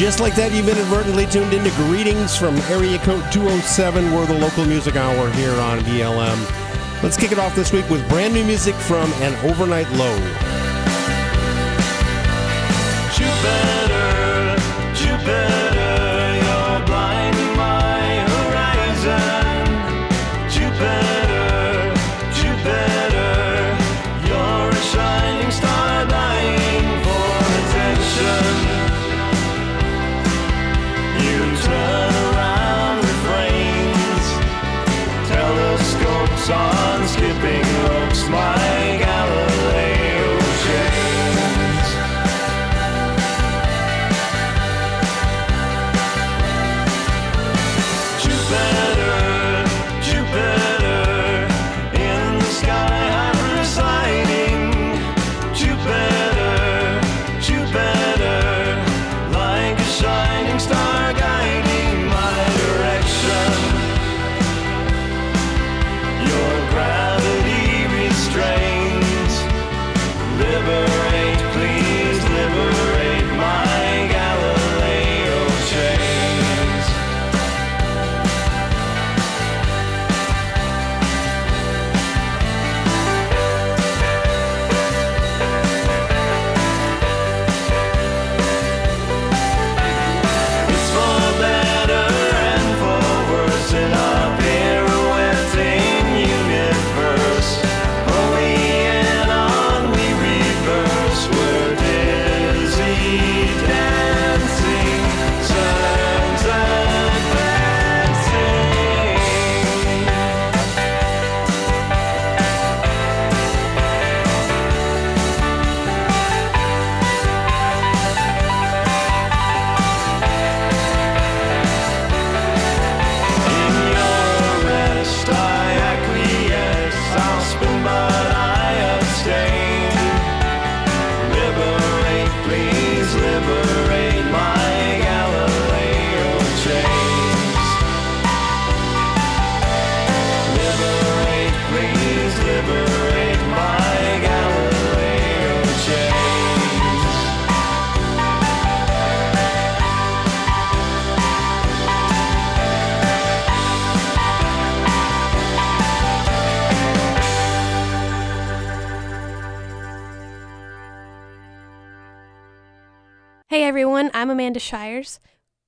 Just like that, you've inadvertently tuned into Greetings from Area Code 207. We're the local music hour here on BLM. Let's kick it off this week with brand new music from An Overnight Low.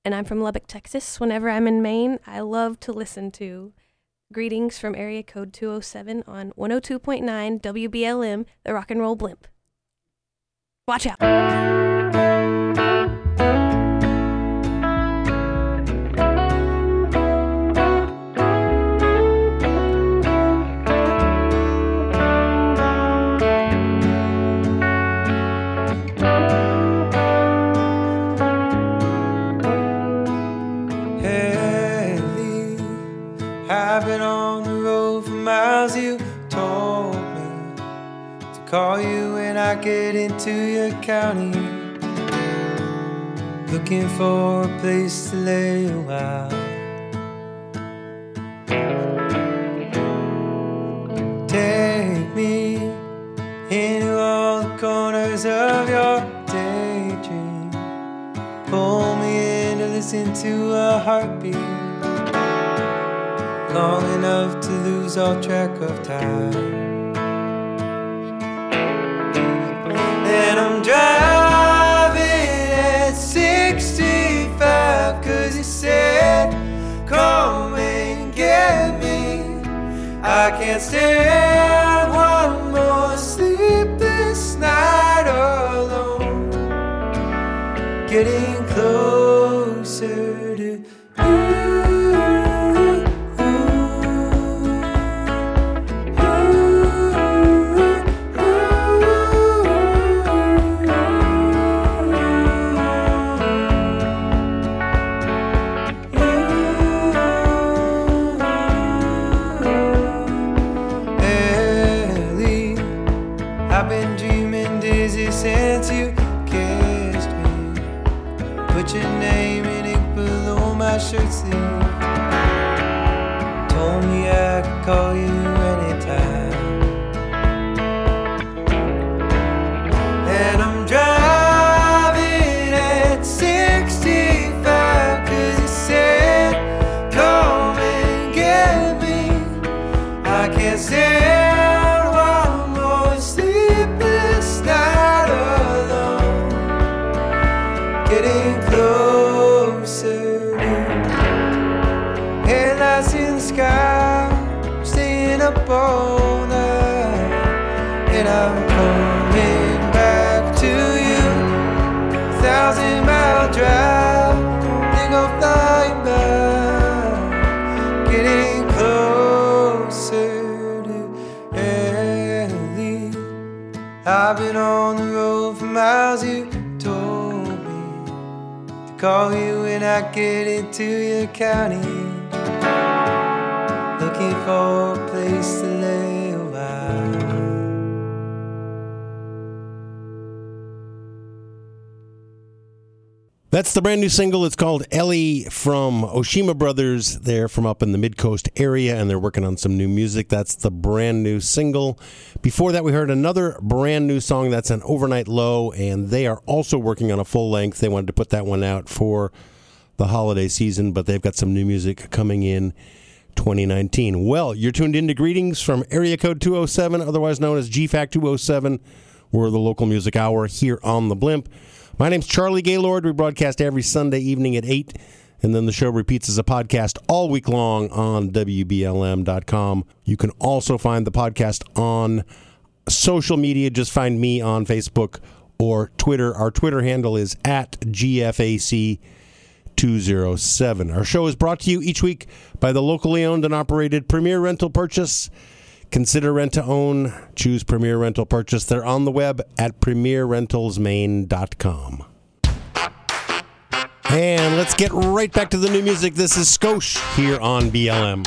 And I'm from Lubbock, Texas. Whenever I'm in Maine, I love to listen to Greetings from Area Code 207 on 102.9 WBLM, the Rock and Roll Blimp. Watch out. I've been on the road for miles. You told me to call you when I get into your county. Looking for a place to lay a while. Take me into all the corners of your daydream. Pull me in to listen to a heartbeat. Long enough to lose all track of time. And I'm driving at 65 cause you said, Come and get me. I can't stand one more sleepless night alone. Getting call you when I get into your county. Looking for a place to That's the brand new single. It's called Ellie from Oshima Brothers. They're from up in the mid coast area and they're working on some new music. That's the brand new single. Before that, we heard another brand new song that's an overnight low, and they are also working on a full length. They wanted to put that one out for the holiday season, but they've got some new music coming in 2019. Well, you're tuned into Greetings from Area Code 207, otherwise known as GFAC 207. We're the local music hour here on the Blimp. My name's Charlie Gaylord. We broadcast every Sunday evening at 8, and then the show repeats as a podcast all week long on WBLM.com. You can also find the podcast on social media. Just find me on Facebook or Twitter. Our Twitter handle is at GFAC. 207. Our show is brought to you each week by the locally owned and operated Premier Rental Purchase. Consider rent to own. Choose Premier Rental Purchase. They're on the web at premierrentalsmaine.com. And let's get right back to the new music. This is Skosh here on BLM.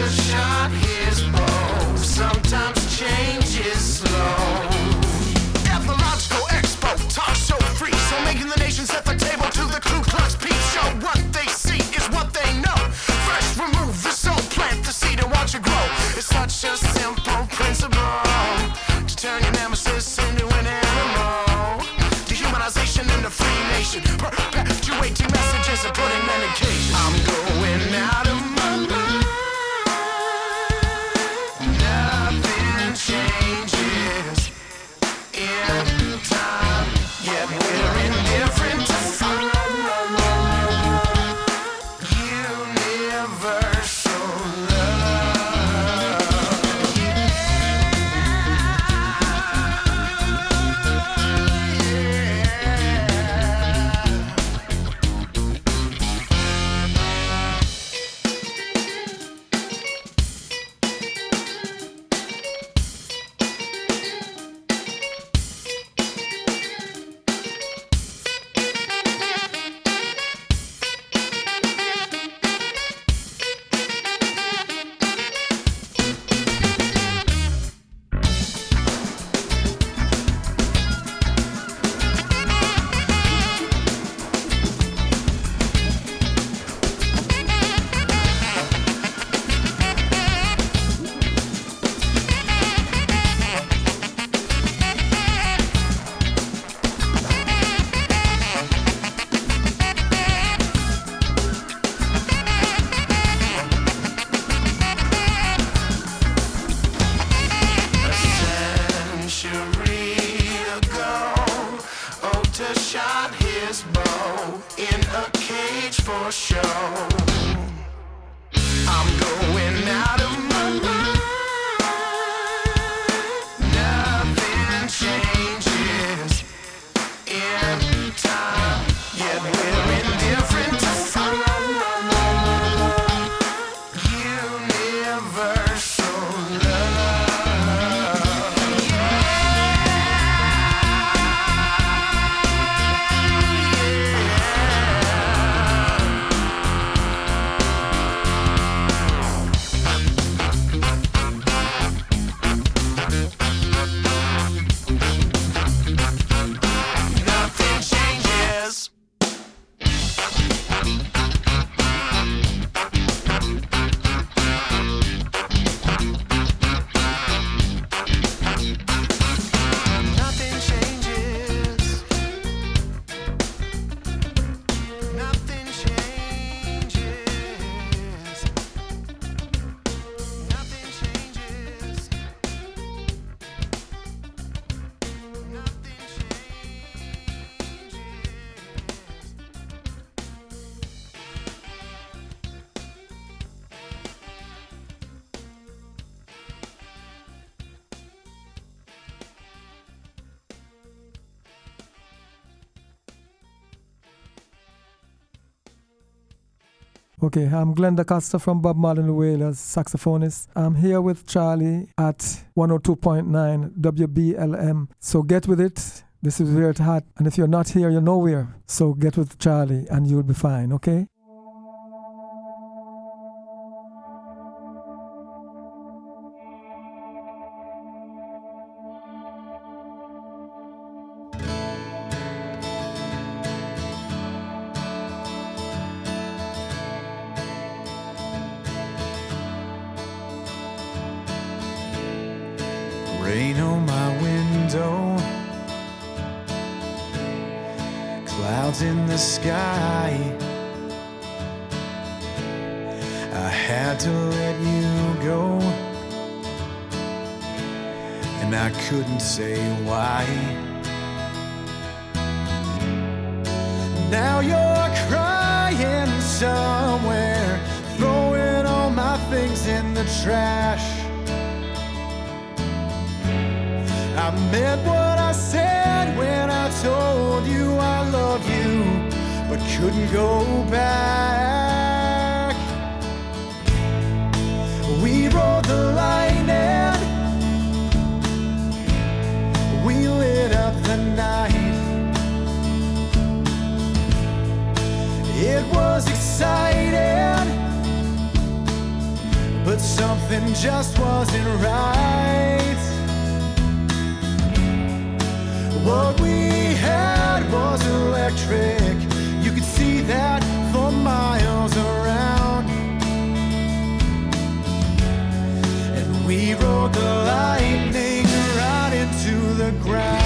Ota shot his Okay, I'm Glen DaCosta from Bob Marley and the Wailers, saxophonist. I'm here with Charlie at 102.9 WBLM. So get with it. This is where it's hot. And if you're not here, you're nowhere. So get with Charlie and you'll be fine, okay? but something just wasn't right. What we had was electric, you could see that for miles around. And we rode the lightning right into the ground.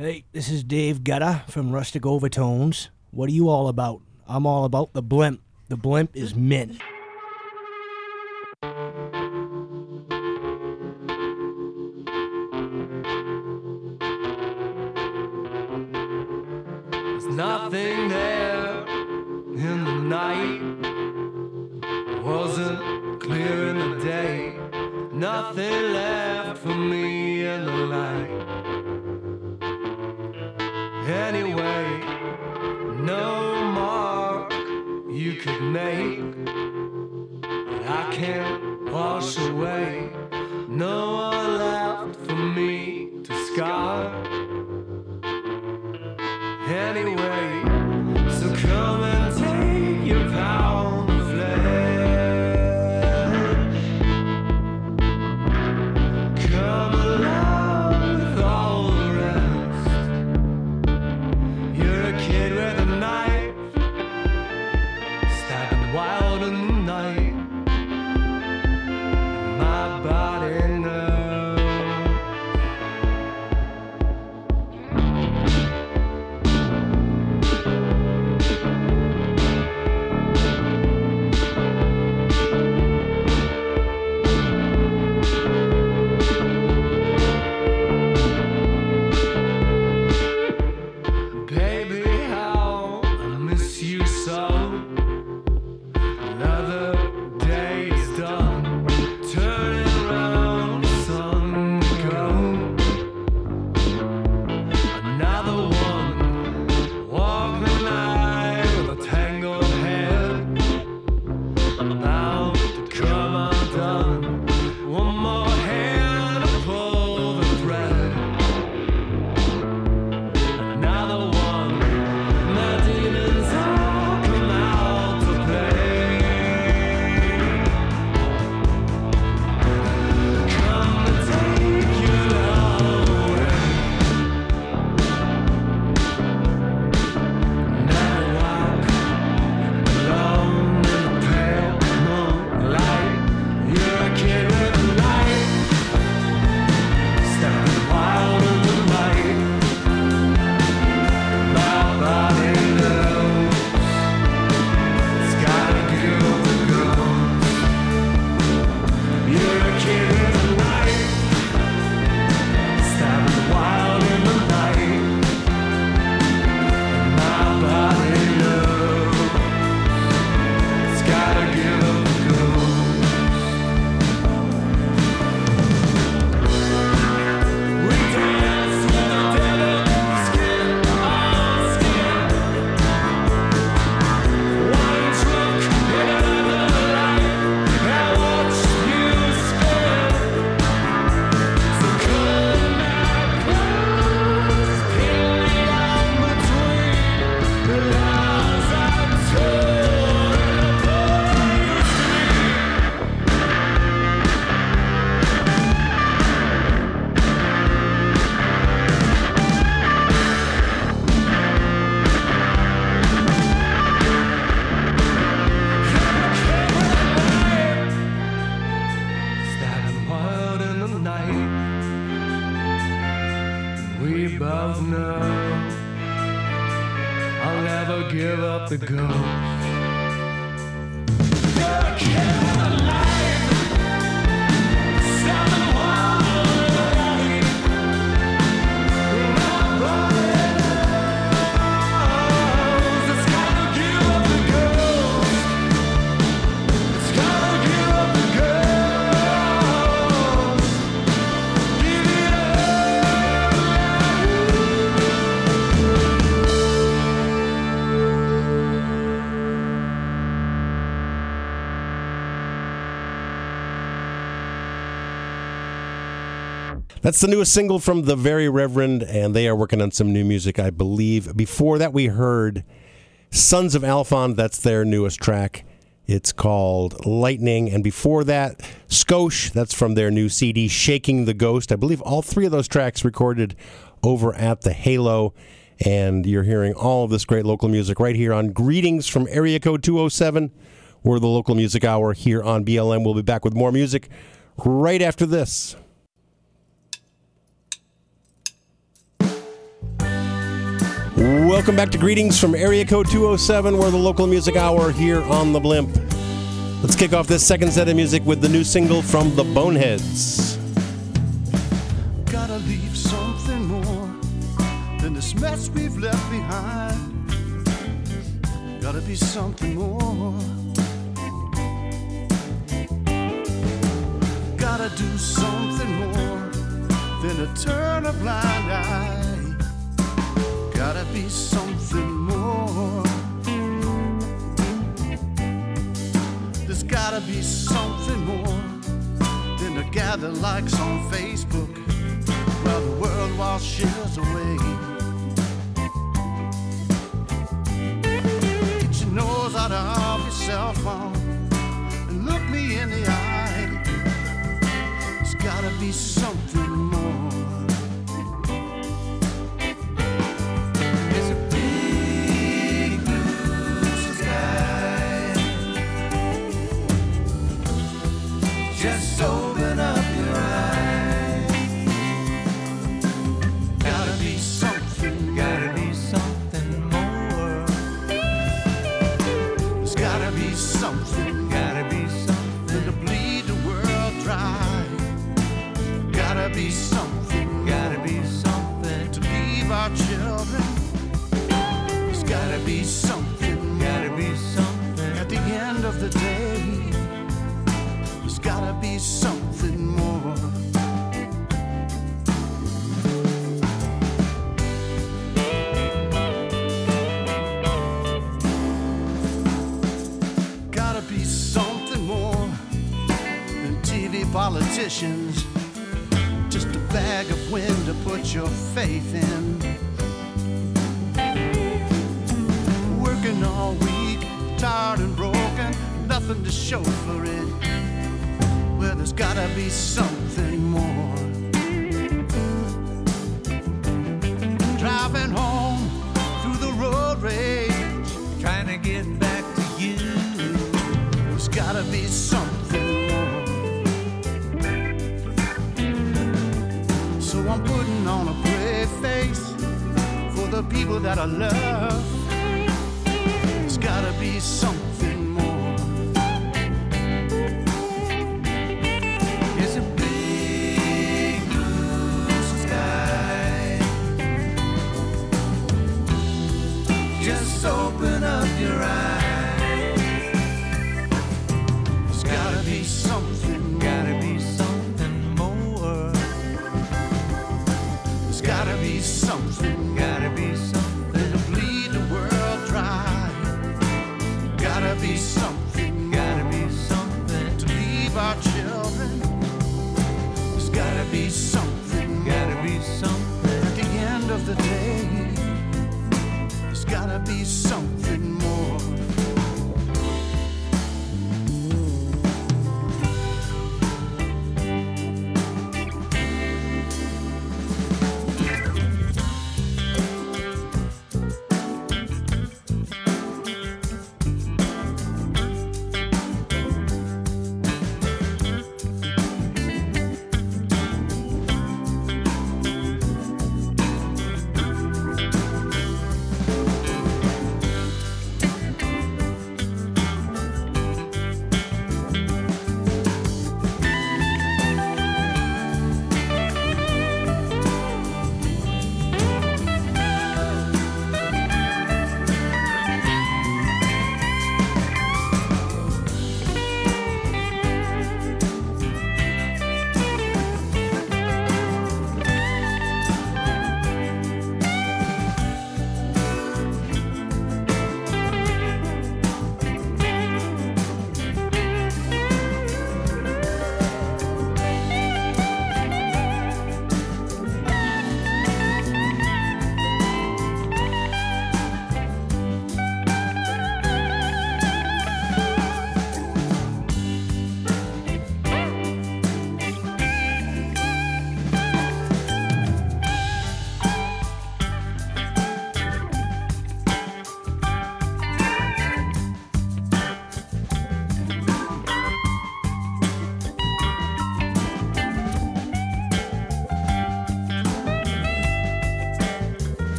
Hey, this is Dave Gutter from Rustic Overtones. What are you all about? I'm all about the blimp. The blimp is mint. That's the newest single from the Very Reverend, and they are working on some new music, I believe. Before that, we heard Sons of Alphon. That's their newest track. It's called Lightning. And before that, Skosh. That's from their new CD, Shaking the Ghost. I believe all three of those tracks recorded over at the Halo. And you're hearing all of this great local music right here on Greetings from Area Code 207. We're the local music hour here on BLM. We'll be back with more music right after this. Welcome back to Greetings from Area Code 207. We're the local music hour here on the Blimp. Let's kick off this second set of music with the new single from the Boneheads. Gotta leave something more than this mess we've left behind. Gotta be something more. Gotta do something more than a turn blind eye gotta be something more. There's gotta be something more than to gather likes on Facebook while the world washes away. Get your nose out of your cell phone and look me in the eye. There's gotta be something more. your faith in. Working all week, tired and broken, nothing to show for it. Well, there's gotta be something.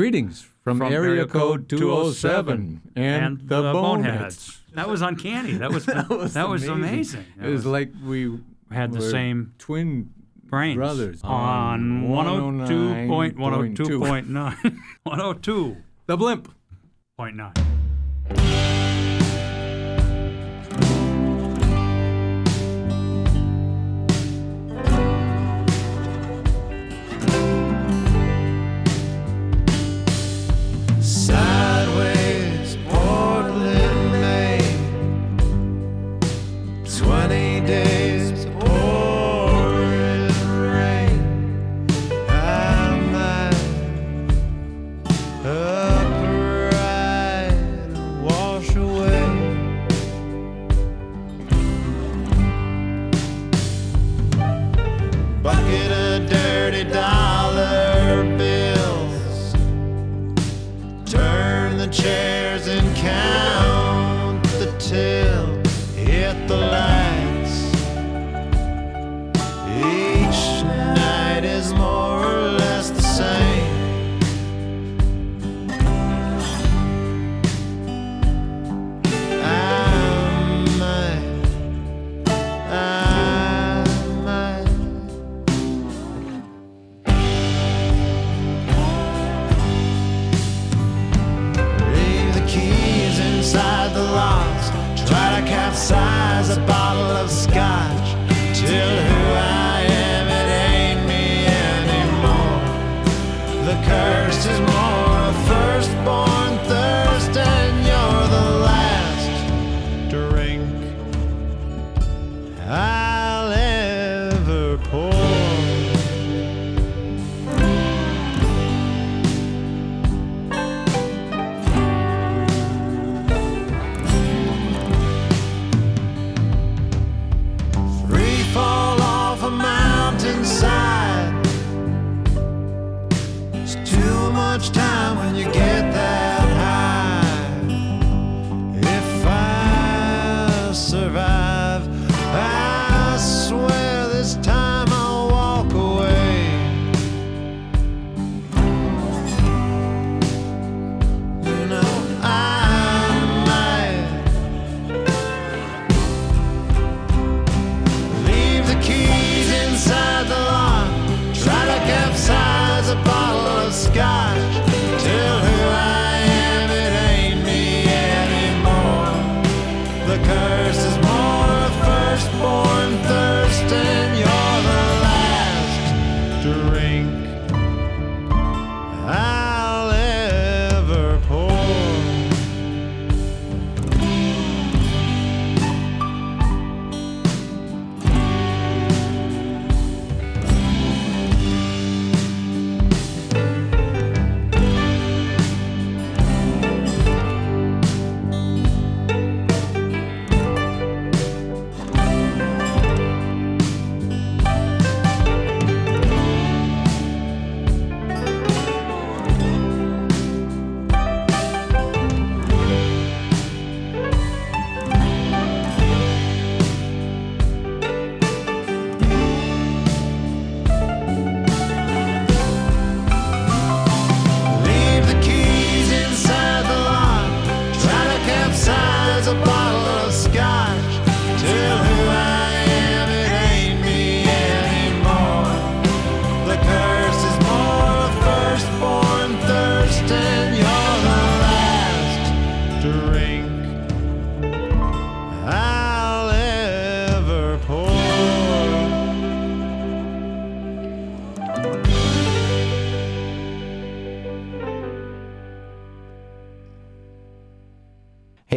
Greetings from, from area, code 207 and, and the, the Boneheads. That was uncanny. That was that was, that was amazing. it was, was, like we had the same twin brains brothers on 102.102.9 102. the blimp point 9.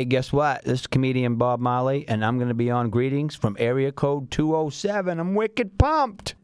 Hey, guess what? This is comedian Bob Marley, and I'm going to be on Greetings from Area Code 207. I'm wicked pumped.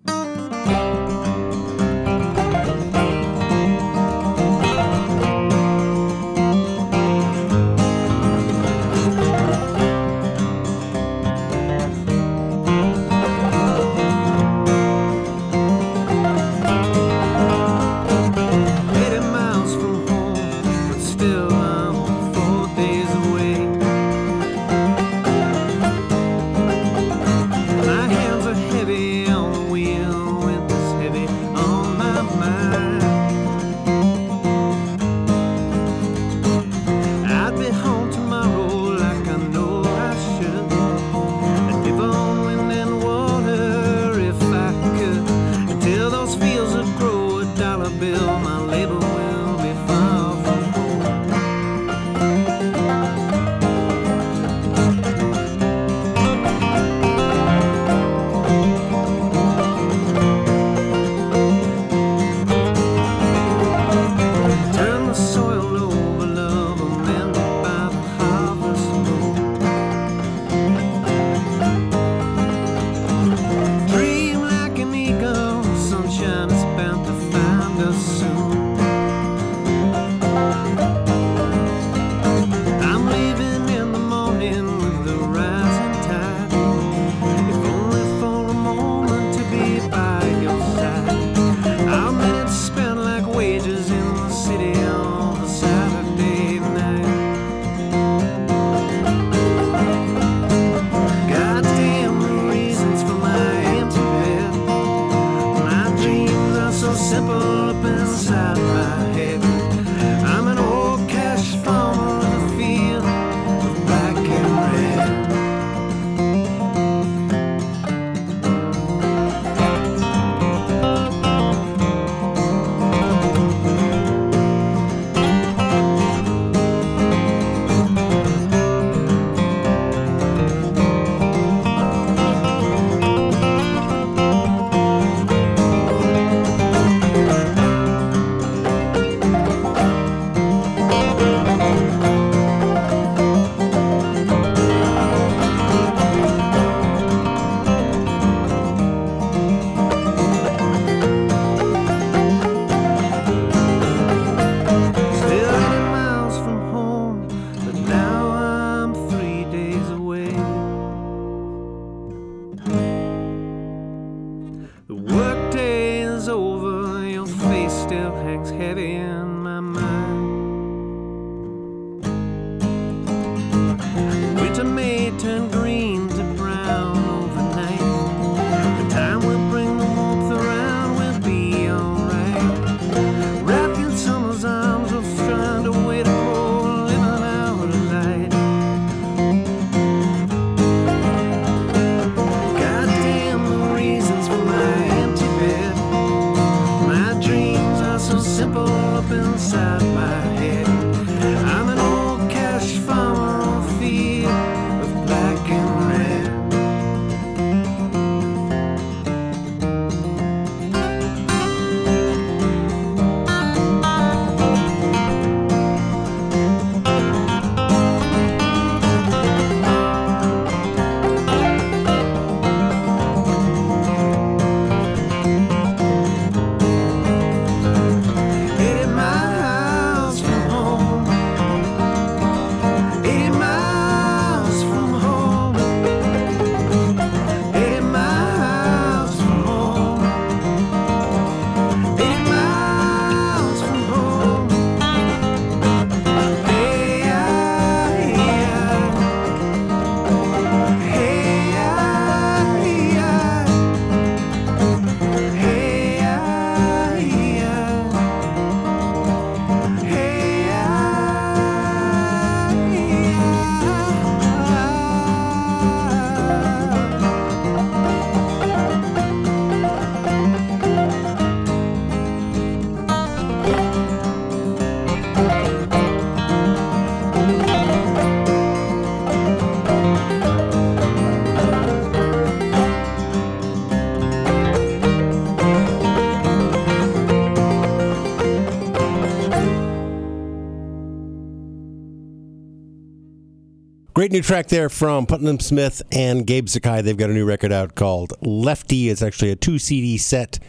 New track there from Putnam Smith and Gabe Sakai. They've got a new record out called Lefty. It's actually a two CD set.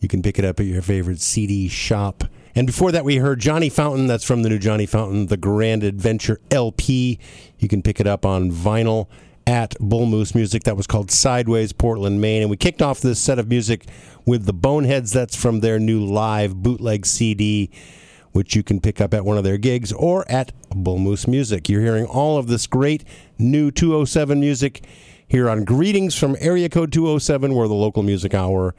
You can pick it up at your favorite CD shop. And before that, we heard Johnny Fountain. That's from the new Johnny Fountain, The Grand Adventure LP. You can pick it up on vinyl at Bull Moose Music. That was called Sideways, Portland, Maine. And we kicked off this set of music with the Boneheads. That's from their new live bootleg CD, which you can pick up at one of their gigs or at Bull Moose Music. You're hearing all of this great new 207 music here on Greetings from Area Code 207. We're the local music hour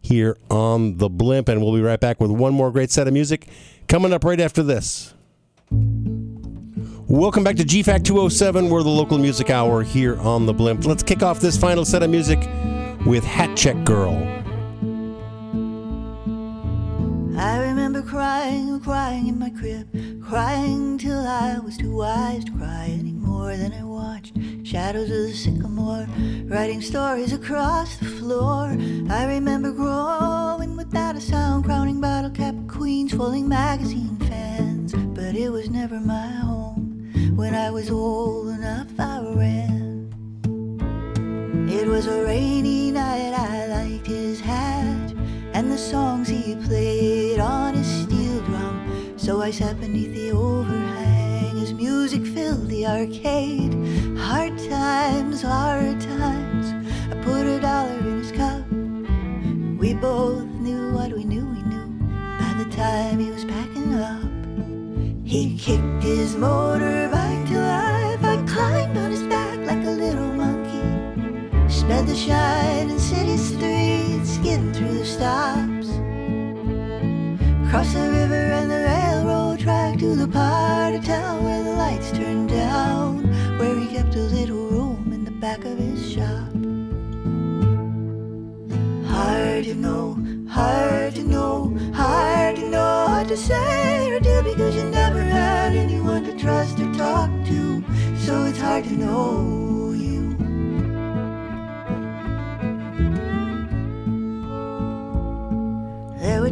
here on the Blimp. And we'll be right back with one more great set of music coming up right after this. Welcome back to GFAC 207. We're the local music hour here on the Blimp. Let's kick off this final set of music with Hat Check Girl. I crying, crying in my crib, crying till I was too wise to cry anymore. Then I watched shadows of the sycamore, writing stories across the floor. I remember growing without a sound, crowning bottle cap queens, folding magazine fans. But it was never my home. When I was old enough, I ran. It was a rainy night, I liked his hat and the songs he played on his. So I sat beneath the overhang as music filled the arcade. Hard times, hard times. I put a dollar in his cup. We both knew what we knew we knew by the time he was packing up. He kicked his motorbike to life. I climbed on his back like a little monkey. Sped the shining city streets, skidding through the stops. Crossed the river and the railroad track to the part of town where the lights turned down, where he kept a little room in the back of his shop. Hard to know, hard to know, hard to know what to say or do because you never had anyone to trust or talk to. So it's hard to know you.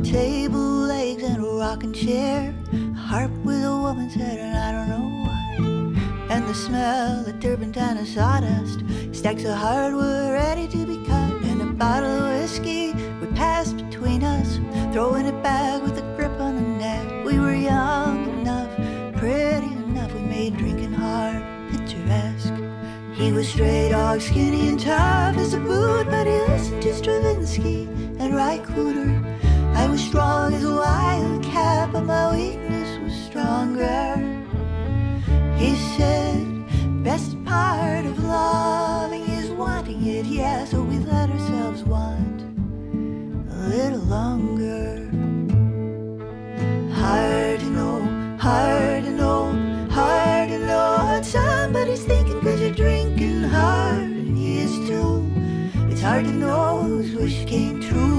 Table legs and a rocking chair, a harp with a woman's head, and I don't know what. And the smell of turpentine and sawdust, stacks of hardwood ready to be cut, and a bottle of whiskey we passed between us, throwing it back with a grip on the neck. We were young enough, pretty enough, we made drinking hard, picturesque. He was straight dog, skinny and tough as a boot, but he listened to Stravinsky and Ry Cooder. I was strong as a wildcat, but my weakness was stronger. He said, best part of loving is wanting it, yeah, so we let ourselves want a little longer. Hard to know, hard to know, hard to know what somebody's thinking cause you're drinking hard, and he is too. It's hard to know whose wish came true.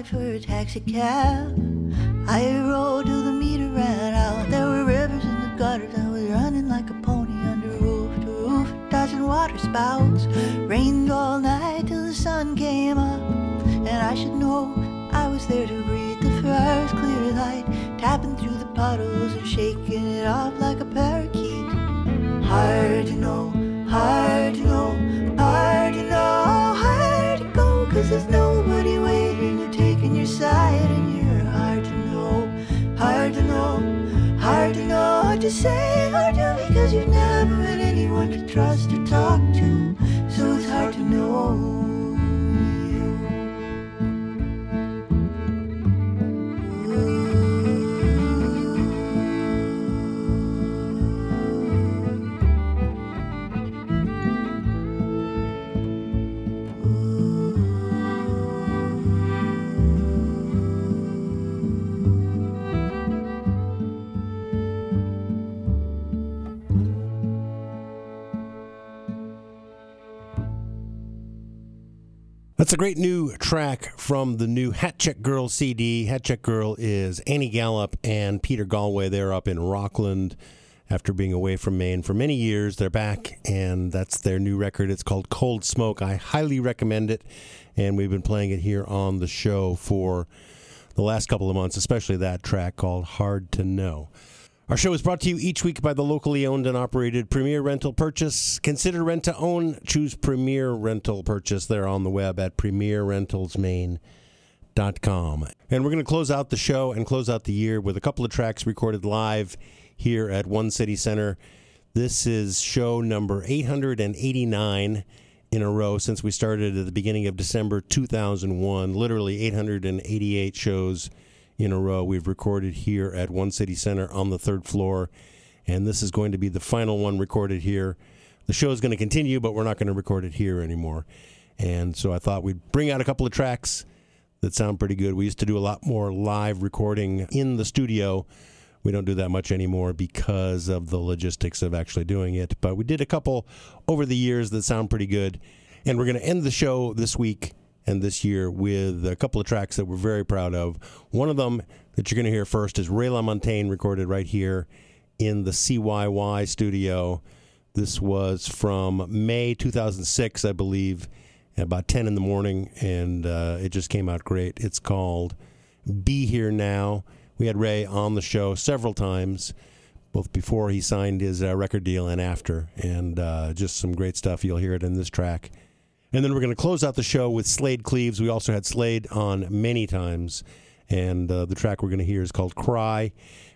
Dollar for a taxi cab. I rode till the meter ran out. There were rivers in the gutters. I was running like a pony under roof to roof, dodging water spouts. Rained all night till the sun came up. And I should know I was there to breathe the first clear light, tapping through the puddles and shaking it off like a parakeet. Hard to know, hard to know, hard to know, hard to go, cause there's nobody taking your side, and you're hard to know, hard to know, hard to know what to say or do, because you've never had anyone to trust or talk to, so it's hard to know. That's a great new track from the new Hat Check Girl CD. Hat Check Girl is Annie Gallup and Peter Galway. They're up in Rockland after being away from Maine for many years. They're back, and that's their new record. It's called Cold Smoke. I highly recommend it, and we've been playing it here on the show for the last couple of months, especially that track called Hard to Know. Our show is brought to you each week by the locally owned and operated Premier Rental Purchase. Consider rent to own. Choose Premier Rental Purchase. They're on the web at premierrentalsmaine.com. And we're going to close out the show and close out the year with a couple of tracks recorded live here at One City Center. This is show number 889 in a row since we started at the beginning of December 2001. Literally 888 shows in a row we've recorded here at One City Center on the third floor. And this is going to be the final one recorded here. The show is going to continue, but we're not going to record it here anymore. And so I thought we'd bring out a couple of tracks that sound pretty good. We used to do a lot more live recording in the studio. We don't do that much anymore because of the logistics of actually doing it. But we did a couple over the years that sound pretty good. And we're going to end the show this week and this year with a couple of tracks that we're very proud of. One of them that you're going to hear first is Ray LaMontagne, recorded right here in the CYY studio. This was from May 2006, I believe, at about 10 in the morning, and uh, it just came out great. It's called Be Here Now. We had Ray on the show several times, both before he signed his uh, record deal and after, and uh, just some great stuff. You'll hear it in this track. And then we're going to close out the show with Slaid Cleaves. We also had Slaid on many times, and uh, the track we're going to hear is called Cry.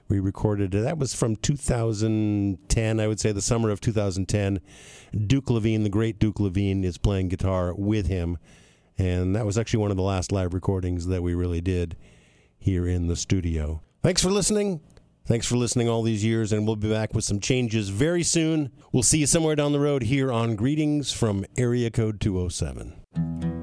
We recorded it. That was from 2010, I would say, the summer of 2010. Duke Levine, the great Duke Levine, is playing guitar with him. And that was actually one of the last live recordings that we really did here in the studio. Thanks for listening. Thanks for listening all these years, and we'll be back with some changes very soon. We'll see you somewhere down the road here on Greetings from Area Code 207.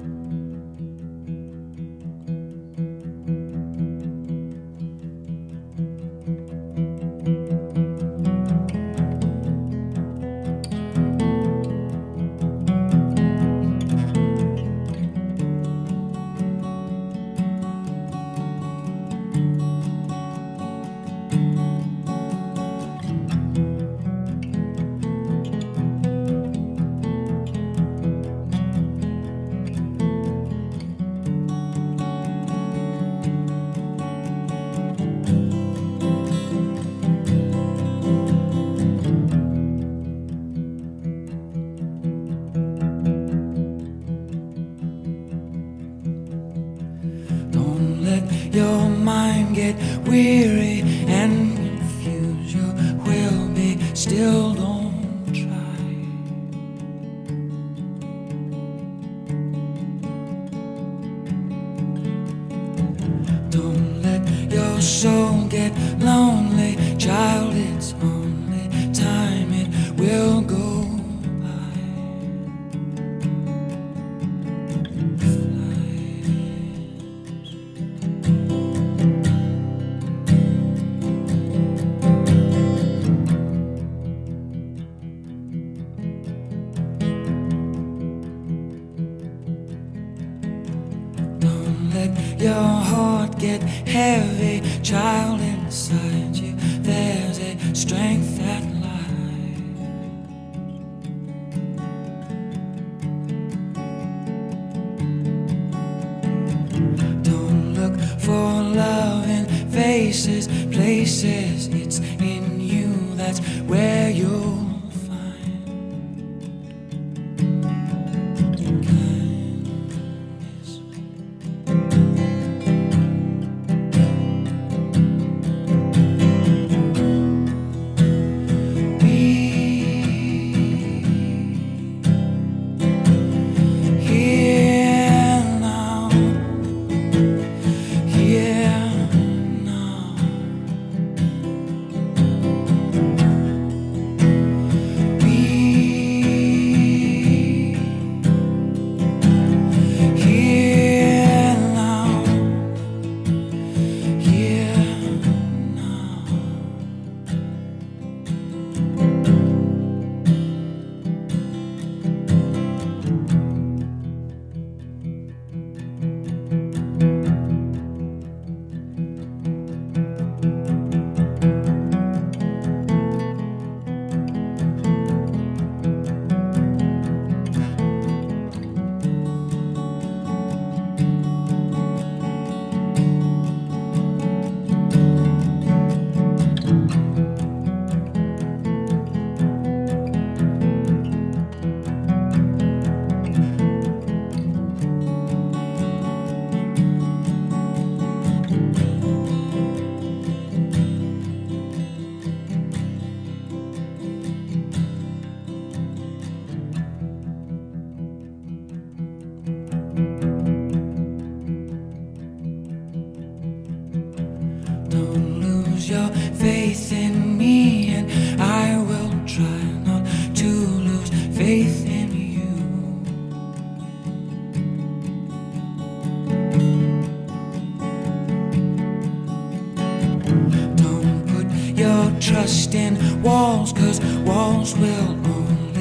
Walls will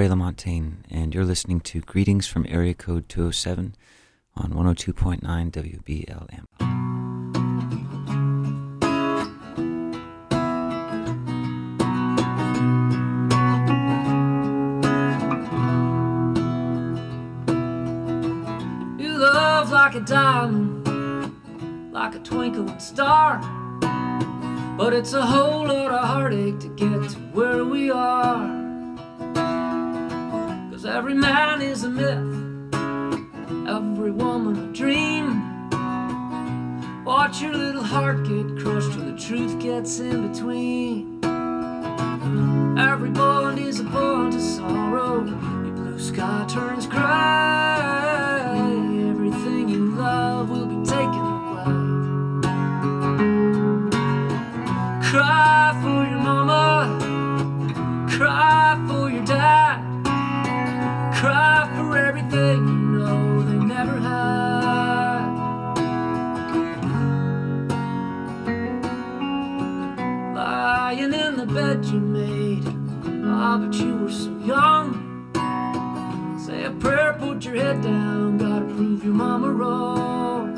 Ray LaMontagne, and you're listening to Greetings from Area Code 207 on 102.9 WBLM. You love like a diamond, like a twinkling star. But it's a whole lot of heartache to get to where we are. Every man is a myth, every woman a dream. Watch your little heart get crushed till the truth gets in between. Every bond is a bond to sorrow. Your blue sky turns gray. But you were so young. Say a prayer, put your head down. Gotta prove your mama wrong.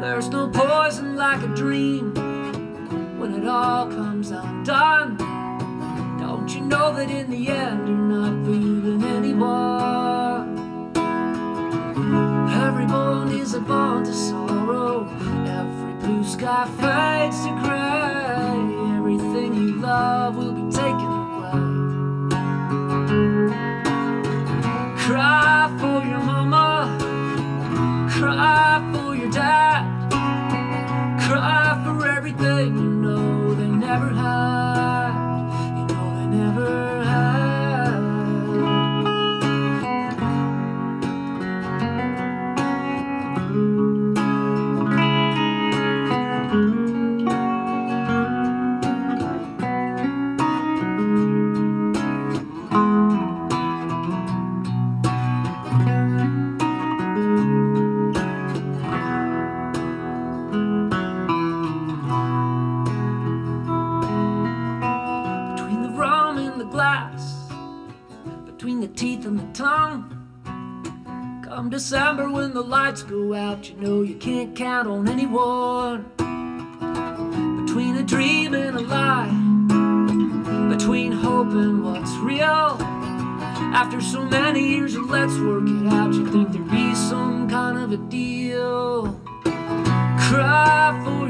There's no poison like a dream when it all comes undone. Don't you know that in the end you're not fooling anyone? Every bond is a bond to sorrow. Every blue sky fades to gray. Everything you love will Cry for your mama. Cry for your dad. Cry for everything you know they never had. When the lights go out, you know you can't count on anyone. Between a dream and a lie, between hope and what's real. After so many years of let's work it out, you think there'd be some kind of a deal. Cry for